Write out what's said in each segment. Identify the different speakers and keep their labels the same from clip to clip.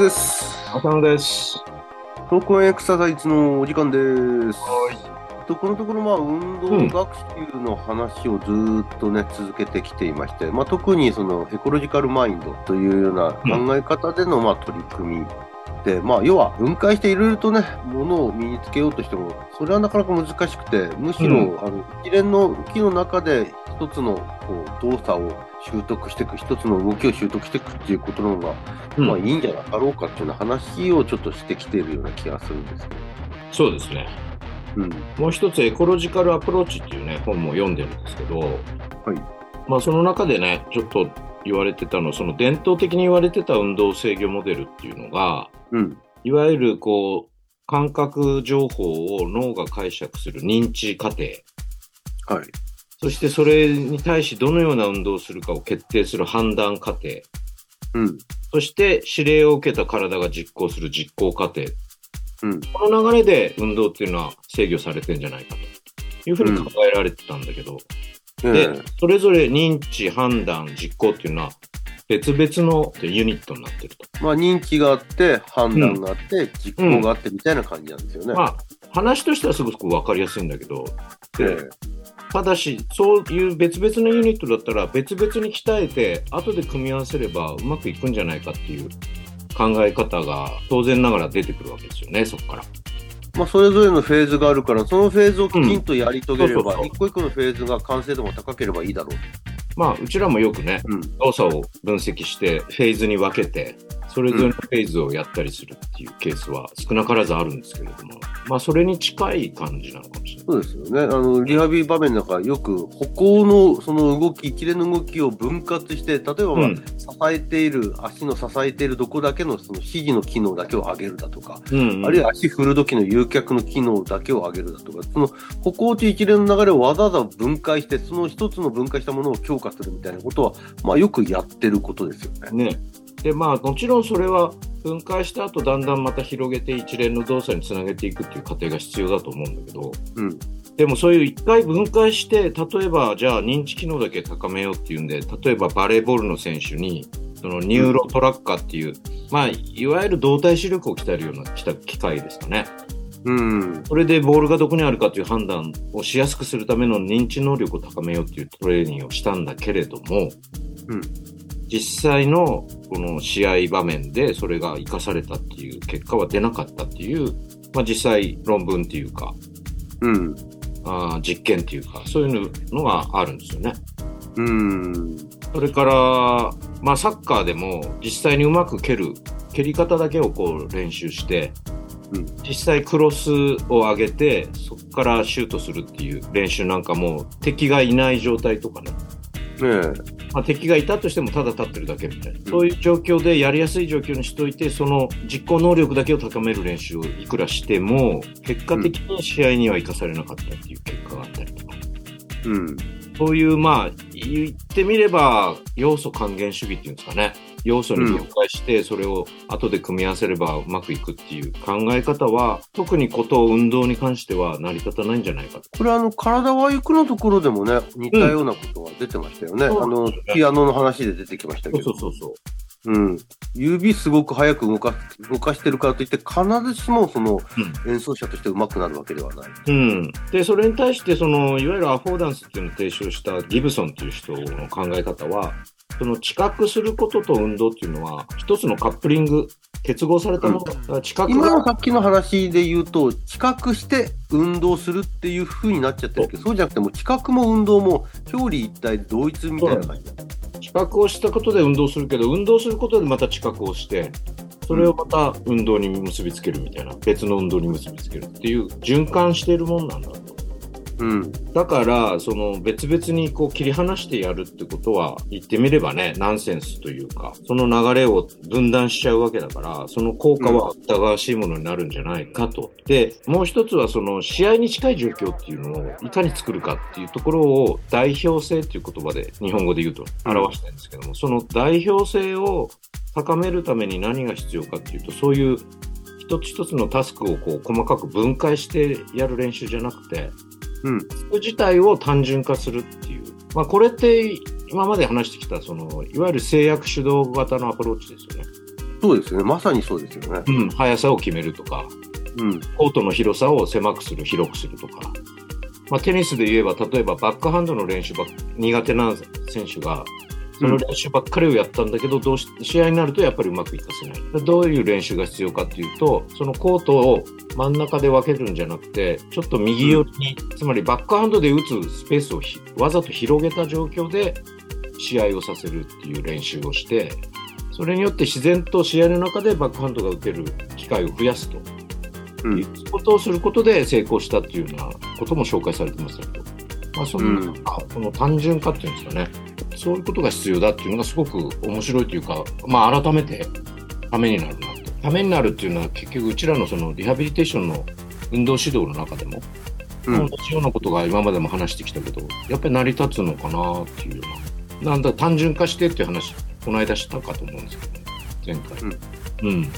Speaker 1: ズです。
Speaker 2: 浅野です。
Speaker 1: トークンエクササイズのお時間です。
Speaker 2: は
Speaker 1: とこのところ、まあ、運動学習の話をずーっとね、続けてきていまして、まあ、特にそのエコロジカルマインドというような考え方での、まあ、取り組みで、まあ、要は分解していろいろとね、ものを身につけようとしても、それはなかなか難しくて、むしろ、
Speaker 2: うん
Speaker 1: あの一連の動きの中で一つのこう動作を習得していく、一つの動きを習得していくっていうことの方が、
Speaker 2: うん
Speaker 1: まあいいんじゃなかろうかっていうような話をちょっとしてきているような気がするんですけど。
Speaker 2: そうですね。
Speaker 1: うん。
Speaker 2: もう一つ、エコロジカルアプローチっていうね、本も読んでるんですけど、
Speaker 1: はい。
Speaker 2: まあ、その中でね、ちょっと言われてたの、その伝統的に言われてた運動制御モデルっていうのが、
Speaker 1: うん。
Speaker 2: いわゆるこう、感覚情報を脳が解釈する認知過程、
Speaker 1: はい。
Speaker 2: そしてそれに対しどのような運動をするかを決定する判断過程、
Speaker 1: うん。
Speaker 2: そして指令を受けた体が実行する実行過程、
Speaker 1: うん。
Speaker 2: この流れで運動っていうのは制御されてんじゃないかというふうに考えられてたんだけど、で
Speaker 1: ええ、
Speaker 2: それぞれ認知、判断、実行っていうのは別々のユニットになってると。
Speaker 1: まあ認知があって、判断があって、実行があってみたいな感じなんですよね。
Speaker 2: まあ、話としてはすごくわかりやすいんだけど、
Speaker 1: え
Speaker 2: でただし、そういう別々のユニットだったら別々に鍛えて、後で組み合わせればうまくいくんじゃないかっていう考え方が当然ながら出てくるわけですよね、そこから。
Speaker 1: えまあそれぞれのフェーズがあるから、そのフェーズをきちんとやり遂げれば、一個一個のフェーズが完成度が高ければいいだろ
Speaker 2: まあ、うちらもよくね。動作を分析して、フェーズに分けて、それぞれのフェーズをやったりするっていうケースは少なからずあるんですけれども、まあ、それに近い感じなのかもしれない。
Speaker 1: そうですよね。あの、リハビリ場面の中、よく歩行のその動き、一連の動きを分割して、例えば、まあ
Speaker 2: うん
Speaker 1: 支えている、足の支えているどこだけのその指示の機能だけを上げるだとか、
Speaker 2: うんうん
Speaker 1: あるいは足振る時の誘脚の機能だけを上げるだとか、その歩行という一連の流れをわざわざ分解して、その一つの分解したものを強化するみたいなことは、まあよくやってることですよね。
Speaker 2: ね。で、まあ、もちろんそれは分解した後、だんだんまた広げて一連の動作につなげていくっていう過程が必要だと思うんだけど、
Speaker 1: うん。
Speaker 2: でもそういう一回分解して、例えばじゃあ認知機能だけ高めようっていうんで、例えばバレーボールの選手に、そのニューロトラッカーっていう、まあ、いわゆる動体視力を鍛えるような機械ですかね。
Speaker 1: うん。
Speaker 2: それでボールがどこにあるかという判断をしやすくするための認知能力を高めようっていうトレーニングをしたんだけれども、
Speaker 1: うん
Speaker 2: 実際のこの試合場面でそれが活かされたっていう結果は出なかったっていう、まあ、実際論文っていうか、
Speaker 1: うん。
Speaker 2: あー実験っていうか、そういうのがあるんですよね。
Speaker 1: うん。
Speaker 2: それから、まあ、サッカーでも実際にうまく蹴る、蹴り方だけをこう練習して、
Speaker 1: うん
Speaker 2: 実際クロスを上げて、そこからシュートするっていう練習なんかも敵がいない状態とかね、
Speaker 1: ねえ。
Speaker 2: まあ、敵がいたとしてもただ立ってるだけみたいな、そういう状況でやりやすい状況にしといて、その実行能力だけを高める練習をいくらしても、結果的に試合には生かされなかったっていう結果があったりとか。
Speaker 1: うん。
Speaker 2: そういう、まあ、言ってみれば、要素還元主義っていうんですかね。要素に分解して、それを後で組み合わせればうまくいくっていう考え方は、特にこと運動に関しては成り立たないんじゃないかと。
Speaker 1: これあの、体は行くのところでもね、似たようなことが出てましたよね。
Speaker 2: うん
Speaker 1: あの、ピアノの話で出てきましたけど。
Speaker 2: そうそう。
Speaker 1: うん。指すごく早く動か動かしてるからといって、必ずしもその演奏者として上手くなるわけではない。
Speaker 2: うん。で、それに対して、その、いわゆるアフォーダンスっていうのを提唱したギブソンっていう人の考え方は、その知覚することと運動っていうのは、一つのカップリング、結合されたものだ。だから知覚が
Speaker 1: 今のさっきの話で言うと、知覚して運動するっていう風になっちゃってるけど、そうじゃなくてもう知覚も運動も表裏一体同一みたいな感じだ。
Speaker 2: 知覚をしたことで運動するけど、運動することでまた知覚をして、それをまた運動に結びつけるみたいな、別の運動に結びつけるっていう循環しているもんなんだと。
Speaker 1: うん。
Speaker 2: だから、その別々にこう切り離してやるってことは、言ってみればね、ナンセンスというか、その流れを分断しちゃうわけだから、その効果は疑わしいものになるんじゃないかと。で、もう一つはその試合に近い状況っていうのをいかに作るかっていうところを代表性っていう言葉で日本語で言うと表してるんですけども、その代表性を高めるために何が必要かっていうと、そういう一つ一つのタスクをこう細かく分解してやる練習じゃなくて、
Speaker 1: うん。
Speaker 2: 自体を単純化するっていう。まあ、これって今まで話してきた、その、いわゆる制約主導型のアプローチですよね。
Speaker 1: そうですよね。まさにそうですよね。
Speaker 2: うん、速さを決めるとか、
Speaker 1: うん。
Speaker 2: コートの広さを狭くする、広くするとか。まあ、テニスで言えば、例えばバックハンドの練習ばっ苦手な選手が、その練習ばっかりをやったんだけど、どうし試合になるとやっぱりうまくいかせない。でどういう練習が必要かっていうと、そのコートを真ん中で分けるんじゃなくて、ちょっと右寄りに、つまりバックハンドで打つスペースをひわざと広げた状況で試合をさせるっていう練習をして、それによって自然と試合の中でバックハンドが打てる機会を増やすと。
Speaker 1: うん。
Speaker 2: いうことをすることで成功したっていうようなことも紹介されてますけど、まあ、その、
Speaker 1: うん。
Speaker 2: この単純化っていうんですかね、そういうことが必要だっていうのがすごく面白いというか、まあ、改めてためになるなと。ためになるっていうのは結局うちらのそのリハビリテーションの運動指導の中でも、
Speaker 1: うん
Speaker 2: 同じようなことが今までも話してきたけど、やっぱり成り立つのかなっていうような、なんだ単純化してっていう話、この間したかと思うんですけどね、前回。うん。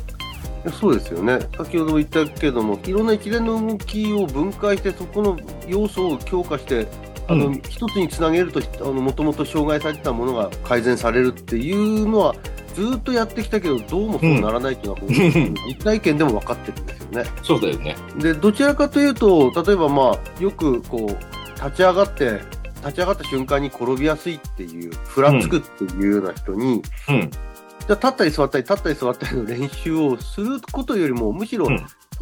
Speaker 1: そうですよね。先ほど言ったけども、いろんな一連の動きを分解して、そこの要素を強化して、あの、
Speaker 2: うん
Speaker 1: 一つにつなげると、あの、もともと障害されてたものが改善されるっていうのは、ずっとやってきたけど、どうもそうならないっていうのは、
Speaker 2: ん
Speaker 1: 実体験でも分かってるんですよね。
Speaker 2: そうだよね。
Speaker 1: で、どちらかというと、例えばまあ、よくこう、立ち上がって、立ち上がった瞬間に転びやすいっていう、ふらつくっていうような人に、
Speaker 2: うん。
Speaker 1: じゃあ立ったり座ったり、立ったり座ったりの練習をすることよりも、むしろ、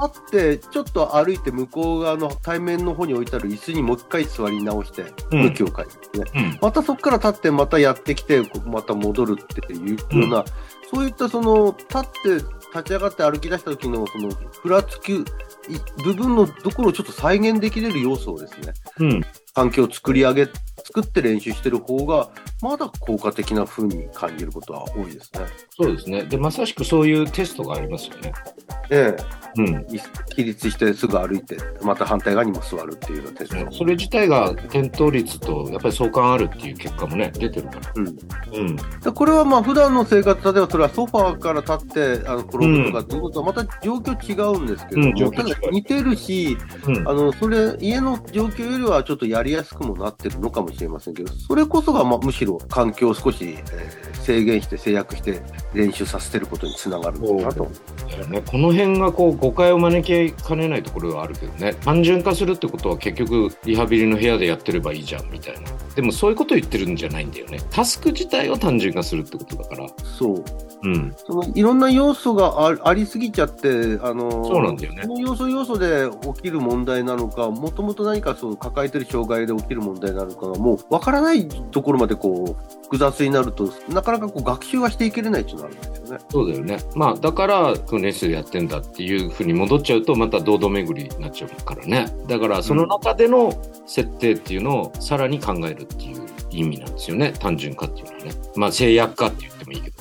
Speaker 1: って、ちょっと歩いて向こう側の対面の方に置いてある椅子にもう一回座り直して、
Speaker 2: うん
Speaker 1: 向きを変えてね。
Speaker 2: うん。
Speaker 1: またそこから立って、またやってきて、また戻るっていうような、そういったその、立って、立ち上がって歩き出した時の、その、ふらつくい部分のところをちょっと再現できれる要素をですね、
Speaker 2: うん。
Speaker 1: 環境を作り上げ、作って練習してる方が、まだ効果的な風に感じることは多いですね。
Speaker 2: そうですね。で、まさしくそういうテストがありますよね。
Speaker 1: え
Speaker 2: うん。
Speaker 1: 起立してすぐ歩いて、また反対側にも座るっていうテスト。
Speaker 2: それ自体が転倒率とやっぱり相関あるっていう結果もね、出てるから。
Speaker 1: うん。
Speaker 2: うん。
Speaker 1: でこれはまあ普段の生活、例えばそれはソファーから立ってあの転ぶとかっていうことはまた状況違うんですけども、
Speaker 2: うん状況
Speaker 1: 似てるし、
Speaker 2: うん。
Speaker 1: あの、それ、家の状況よりはちょっとやりやすくもなってるのかもしれませんけど、それこそがまあむしろ環境を少し、えー制限して制約して練習させてることにつながるのかなと。
Speaker 2: ね、この辺がこう誤解を招きかねないところはあるけどね。単純化するってことは結局リハビリの部屋でやってればいいじゃんみたいな。でもそういうことを言ってるんじゃないんだよね。タスク自体を単純化するってことだから。
Speaker 1: そう。
Speaker 2: うん。
Speaker 1: そのいろんな要素があありすぎちゃって、あの
Speaker 2: そうなんだよね。
Speaker 1: その要素要素で起きる問題なのか、もともと何かそう抱えてる障害で起きる問題なのかが、もう分からないところまでこう複雑になると、なかなかこう学習はしていけれないっていうのがあるんですよね。
Speaker 2: そうだよね。まあだから訓練生やってんだっていうふうに戻っちゃうとまた堂々巡りになっちゃうからね。だからその中での設定っていうのをさらに考えるっていう意味なんですよね。単純化っていうのはね。まあ制約化って言ってもいいけど。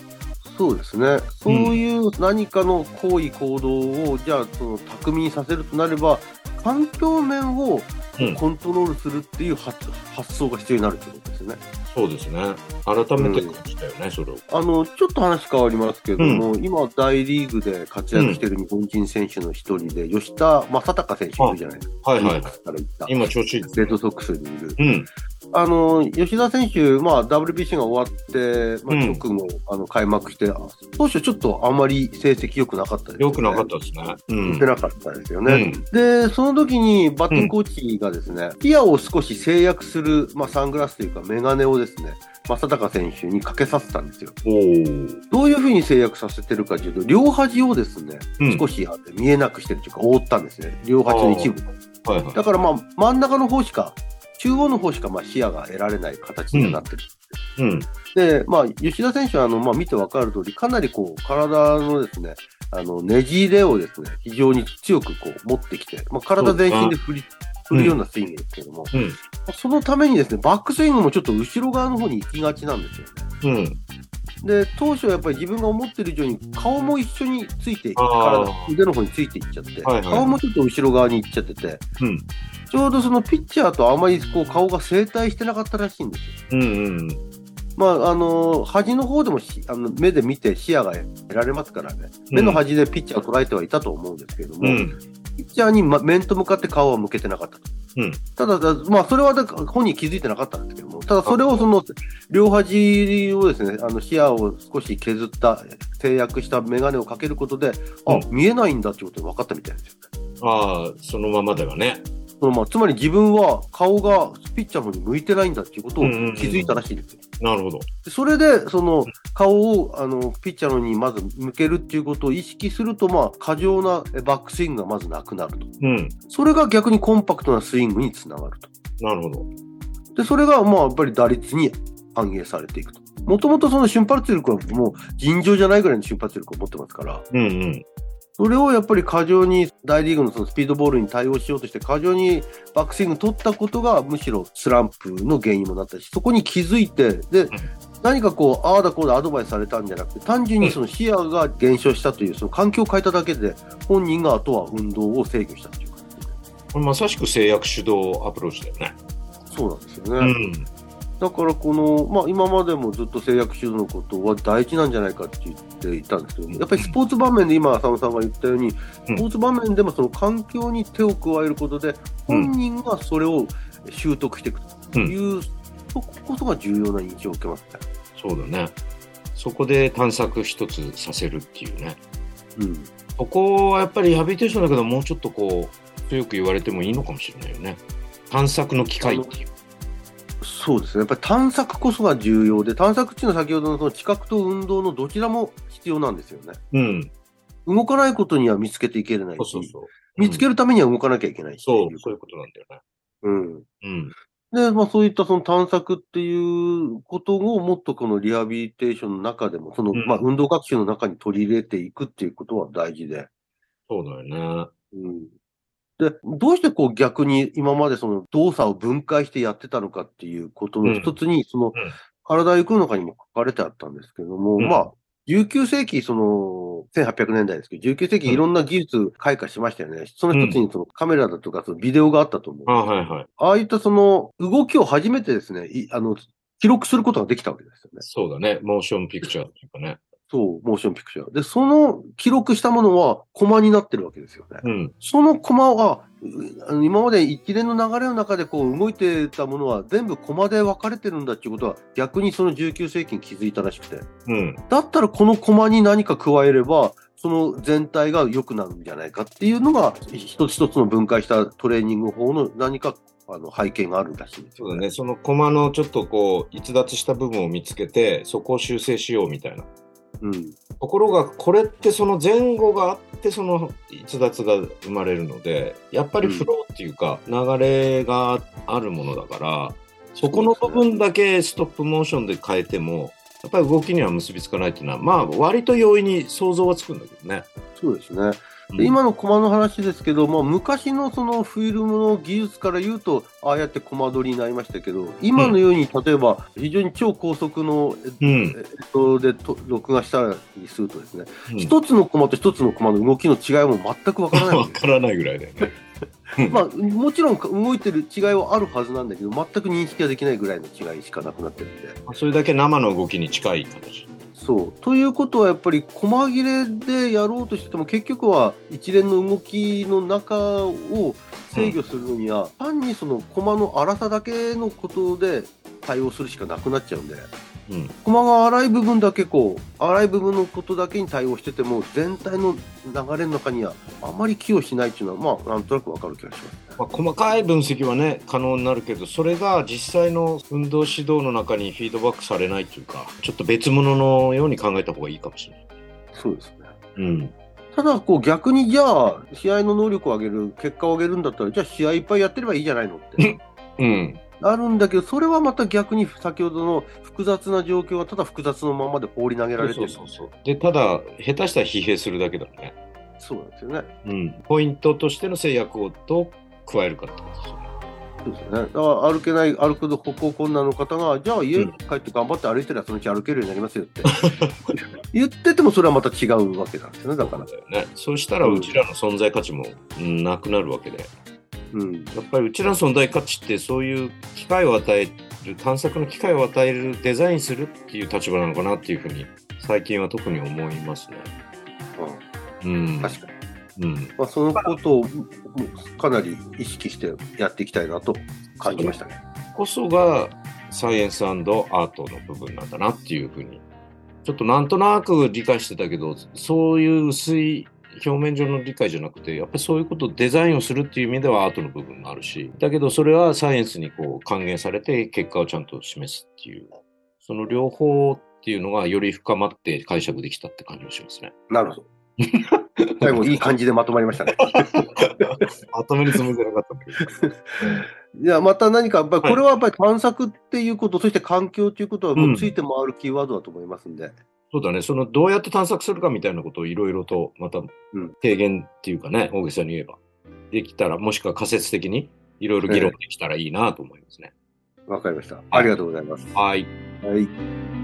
Speaker 1: そうですね。そういう何かの行為、行動を、じゃあ、その、巧みにさせるとなれば、環境面を
Speaker 2: うん。
Speaker 1: コントロールするっていう発,、発想が必要になるってことですね。
Speaker 2: そうですね。改めて感じたよね、それを。
Speaker 1: あの、ちょっと話変わりますけれども、今、大リーグで活躍している日本人選手の一人で、吉田正尚選手いるじゃないですか。
Speaker 2: はいはい。今調子いいです
Speaker 1: レッドソックスにいる。
Speaker 2: うん
Speaker 1: あの、吉田選手、まあ、WBC が終わって、まあ、
Speaker 2: うん
Speaker 1: 直後、あの、開幕して、当初ちょっとあまり成績良くなかったですよね。
Speaker 2: よくなかったですね。うん
Speaker 1: 出なかったですよね。で、その時にバッティングコーチがですね、視野を少し制約する、まあ、サングラスというかメガネをですね、正尚選手にかけさせたんですよ。どういうふうに制約させてるかというと、両端をですね、
Speaker 2: うん
Speaker 1: 少し見えなくしてるというか、覆ったんですね。両端の一部。
Speaker 2: はいはい。
Speaker 1: だからまあ、真ん中の方しか、中央の方しかまあ視野が得られない形になってる。
Speaker 2: うん。
Speaker 1: で、まあ、吉田選手は、あの、まあ、見てわかる通り、かなりこう、体のですね、あの、ねじれをですね、非常に強くこう、持ってきて、まあ、体全身で振り、振るようなスイングですけども、
Speaker 2: うん。
Speaker 1: そのためにですね、バックスイングもちょっと後ろ側の方に行きがちなんですよね。
Speaker 2: うん。
Speaker 1: で、当初はやっぱり自分が思ってる以上に顔も一緒について、体、腕の方についていっちゃって、
Speaker 2: はいはい
Speaker 1: 顔もちょっと後ろ側に行っちゃってて、
Speaker 2: うん。
Speaker 1: ちょうどそのピッチャーとあまりこう顔が整体してなかったらしいんですよ。
Speaker 2: うん。うん。
Speaker 1: まあ、あの、端の方でもしあの目で見て視野が得られますからね、目の端でピッチャーを捉えてはいたと思うんですけれども、
Speaker 2: うん。
Speaker 1: ピッチャーにま面と向かって顔は向けてなかったと。
Speaker 2: うん
Speaker 1: ただ、だまあ、それはだから本人気づいてなかったんですけども、ただそれをその、両端をですね、あの視野を少し削った、制約したメガネをかけることで、あ、
Speaker 2: うん
Speaker 1: 見えないんだってことが分かったみたいですよ。
Speaker 2: ああ、そのままではね。
Speaker 1: そのまあ、つまり自分は顔がピッチャーの方に向いてないんだっていうことを
Speaker 2: うんうんうん
Speaker 1: 気づいたらしいんですよ。
Speaker 2: なるほど。
Speaker 1: でそれで、その顔をあのピッチャーにまず向けるっていうことを意識すると、まあ、過剰なえバックスイングがまずなくなると。
Speaker 2: うん。
Speaker 1: それが逆にコンパクトなスイングにつながると。
Speaker 2: なるほど。
Speaker 1: で、それがまあやっぱり打率に反映されていくと。もともとその瞬発力はもう尋常じゃないぐらいの瞬発力を持ってますから、
Speaker 2: うんうん。
Speaker 1: それをやっぱり過剰に大リーグのそのスピードボールに対応しようとして過剰にバックスイング取ったことがむしろスランプの原因にもなったし、そこに気づいて、で、何かこう、ああだこうだアドバイスされたんじゃなくて、単純にその視野が減少したという、その環境を変えただけで、本人があとは運動を制御したというか、
Speaker 2: これまさしく制約主導アプローチだよね。
Speaker 1: そうなんですよね。
Speaker 2: うん。
Speaker 1: だからこの、まあ、今までもずっと制約手導のことは大事なんじゃないかって言っていたんですけど、やっぱりスポーツ場面で今、浅野さんが言ったように、スポーツ場面でもその環境に手を加えることで、本人がそれを習得していくという、そここそが重要な印象を受けますね。
Speaker 2: そうだね。そこで探索一つさせるっていうね。
Speaker 1: うん。
Speaker 2: ここはやっぱりリハビリテーションだけど、もうちょっとこう、強く言われてもいいのかもしれないよね。探索の機会っていう。
Speaker 1: そうですね。やっぱり探索こそが重要で、探索っていうのは先ほどのその知覚と運動のどちらも必要なんですよね。
Speaker 2: うん。
Speaker 1: 動かないことには見つけていけれないし、
Speaker 2: そうそうそう。
Speaker 1: 見つけるためには動かなきゃいけないし。
Speaker 2: そう、そういうことなんだよね。
Speaker 1: うん。
Speaker 2: うん。
Speaker 1: で、まあそういったその探索っていうことをもっとこのリハビリテーションの中でも、その、
Speaker 2: うん
Speaker 1: まあ運動学習の中に取り入れていくっていうことは大事で。
Speaker 2: そうだよね。
Speaker 1: うん。で、どうしてこう逆に今までその動作を分解してやってたのかっていうことの一つに、その体行くの中にも書かれてあったんですけども、
Speaker 2: うん
Speaker 1: まあ、19世紀、その、1800年代ですけど、19世紀いろんな技術開花しましたよね。その一つにそのカメラだとか、そのビデオがあったと思う。
Speaker 2: あはいはい。
Speaker 1: ああいったその動きを初めてですね、いあの、記録することができたわけですよね。
Speaker 2: そうだね。モーションピクチャーっていうかね。
Speaker 1: そう、モーションピクチャー。で、その記録したものはコマになってるわけですよね。
Speaker 2: うん。
Speaker 1: そのコマは、今まで一連の流れの中でこう動いてたものは全部コマで分かれてるんだっていうことは逆にその19世紀に気づいたらしくて。
Speaker 2: うん。
Speaker 1: だったらこのコマに何か加えれば、その全体が良くなるんじゃないかっていうのが、一つ一つの分解したトレーニング法の何かあの背景があるらしいんですよ
Speaker 2: そうだね。そのコマのちょっとこう、逸脱した部分を見つけて、そこを修正しようみたいな。
Speaker 1: うん。
Speaker 2: ところが、これってその前後があって、その逸脱が生まれるので、やっぱりフローっていうか、流れがあるものだから、そこの部分だけストップモーションで変えても、やっぱり動きには結びつかないっていうのは、まあ、割と容易に想像はつくんだけどね。
Speaker 1: そうですね。で今のコマの話ですけど、まあ、昔のそのフィルムの技術から言うと、ああやってコマ撮りになりましたけど、今のように例えば非常に超高速の、
Speaker 2: うん。
Speaker 1: えっと、でと録画したりするとですね、
Speaker 2: うん
Speaker 1: 一つのコマと一つのコマの動きの違いも全くわからない
Speaker 2: わ からないぐらいだよね。
Speaker 1: まあ、もちろん動いてる違いはあるはずなんだけど、全く認識ができないぐらいの違いしかなくなってるんで。
Speaker 2: それだけ生の動きに近い形。
Speaker 1: そう。ということはやっぱり細切れでやろうとしても結局は一連の動きの中を制御するのには、単にそのコマの粗さだけのことで対応するしかなくなっちゃうんで、
Speaker 2: うん。
Speaker 1: コマが粗い部分だけこう、粗い部分のことだけに対応してても、全体の流れの中にはあまり寄与しないっていうのは、まあ、なんとなくわかる気がしますね。
Speaker 2: まあ、細かい分析はね、可能になるけど、それが実際の運動指導の中にフィードバックされないというか、ちょっと別物のように考えた方がいいかもしれない。
Speaker 1: そうですね。
Speaker 2: うん。
Speaker 1: ただ、こう逆にじゃあ、試合の能力を上げる、結果を上げるんだったら、じゃあ試合いっぱいやってればいいじゃないのって。
Speaker 2: うん。
Speaker 1: あるんだけど、それはまた逆に先ほどの複雑な状況はただ複雑のままで放り投げられてる。
Speaker 2: そうそうそう。で、ただ、下手したら疲弊するだけだね。
Speaker 1: そうなんですよね。
Speaker 2: うん。ポイントとしての制約をどう加えるかってことですよね。
Speaker 1: そうですよね。だから歩けない、歩く歩行困難の方が、じゃあ家
Speaker 2: うん
Speaker 1: 帰って頑張って歩いてりゃそのうち歩けるようになりますよって。言っててもそれはまた違うわけなんですよね、だから。
Speaker 2: そうね。そうしたら、うちらの存在価値も、うんなくなるわけで。
Speaker 1: うん。
Speaker 2: やっぱりうちらの存在価値ってそういう機会を与える探索の機会を与えるデザインするっていう立場なのかなっていうふうに最近は特に思いますね。うん、
Speaker 1: 確かに。
Speaker 2: うん。
Speaker 1: まあ、そのことをかなり意識してやっていきたいなと感じましたね。
Speaker 2: こそがサイエンスアートの部分なん。だなっていうふうに、ちょっとなん。となく理解してたけど、そういう薄い表面上の理解じゃなくて、やっぱりそういうことをデザインをするっていう意味ではアートの部分もあるし、だけどそれはサイエンスにこう還元されて結果をちゃんと示すっていう、その両方っていうのがより深まって解釈できたって感じがしますね。
Speaker 1: なるほど。最後いい感じでまとまりましたね。
Speaker 2: まとめにつもりじゃなかったけど。
Speaker 1: いや、また何か、やっぱりこれはやっぱり探索っていうこと、そして環境ということはもうついて回るキーワードだと思いますんで。
Speaker 2: そうだね、そのどうやって探索するかみたいなことをいろいろとまた
Speaker 1: ん
Speaker 2: 提言っていうかね、大げさに言えば、できたら、もしくは仮説的にいろいろ議論できたらいいなと思いますね。
Speaker 1: わかりました。ありがとうございます。
Speaker 2: はい。
Speaker 1: はい。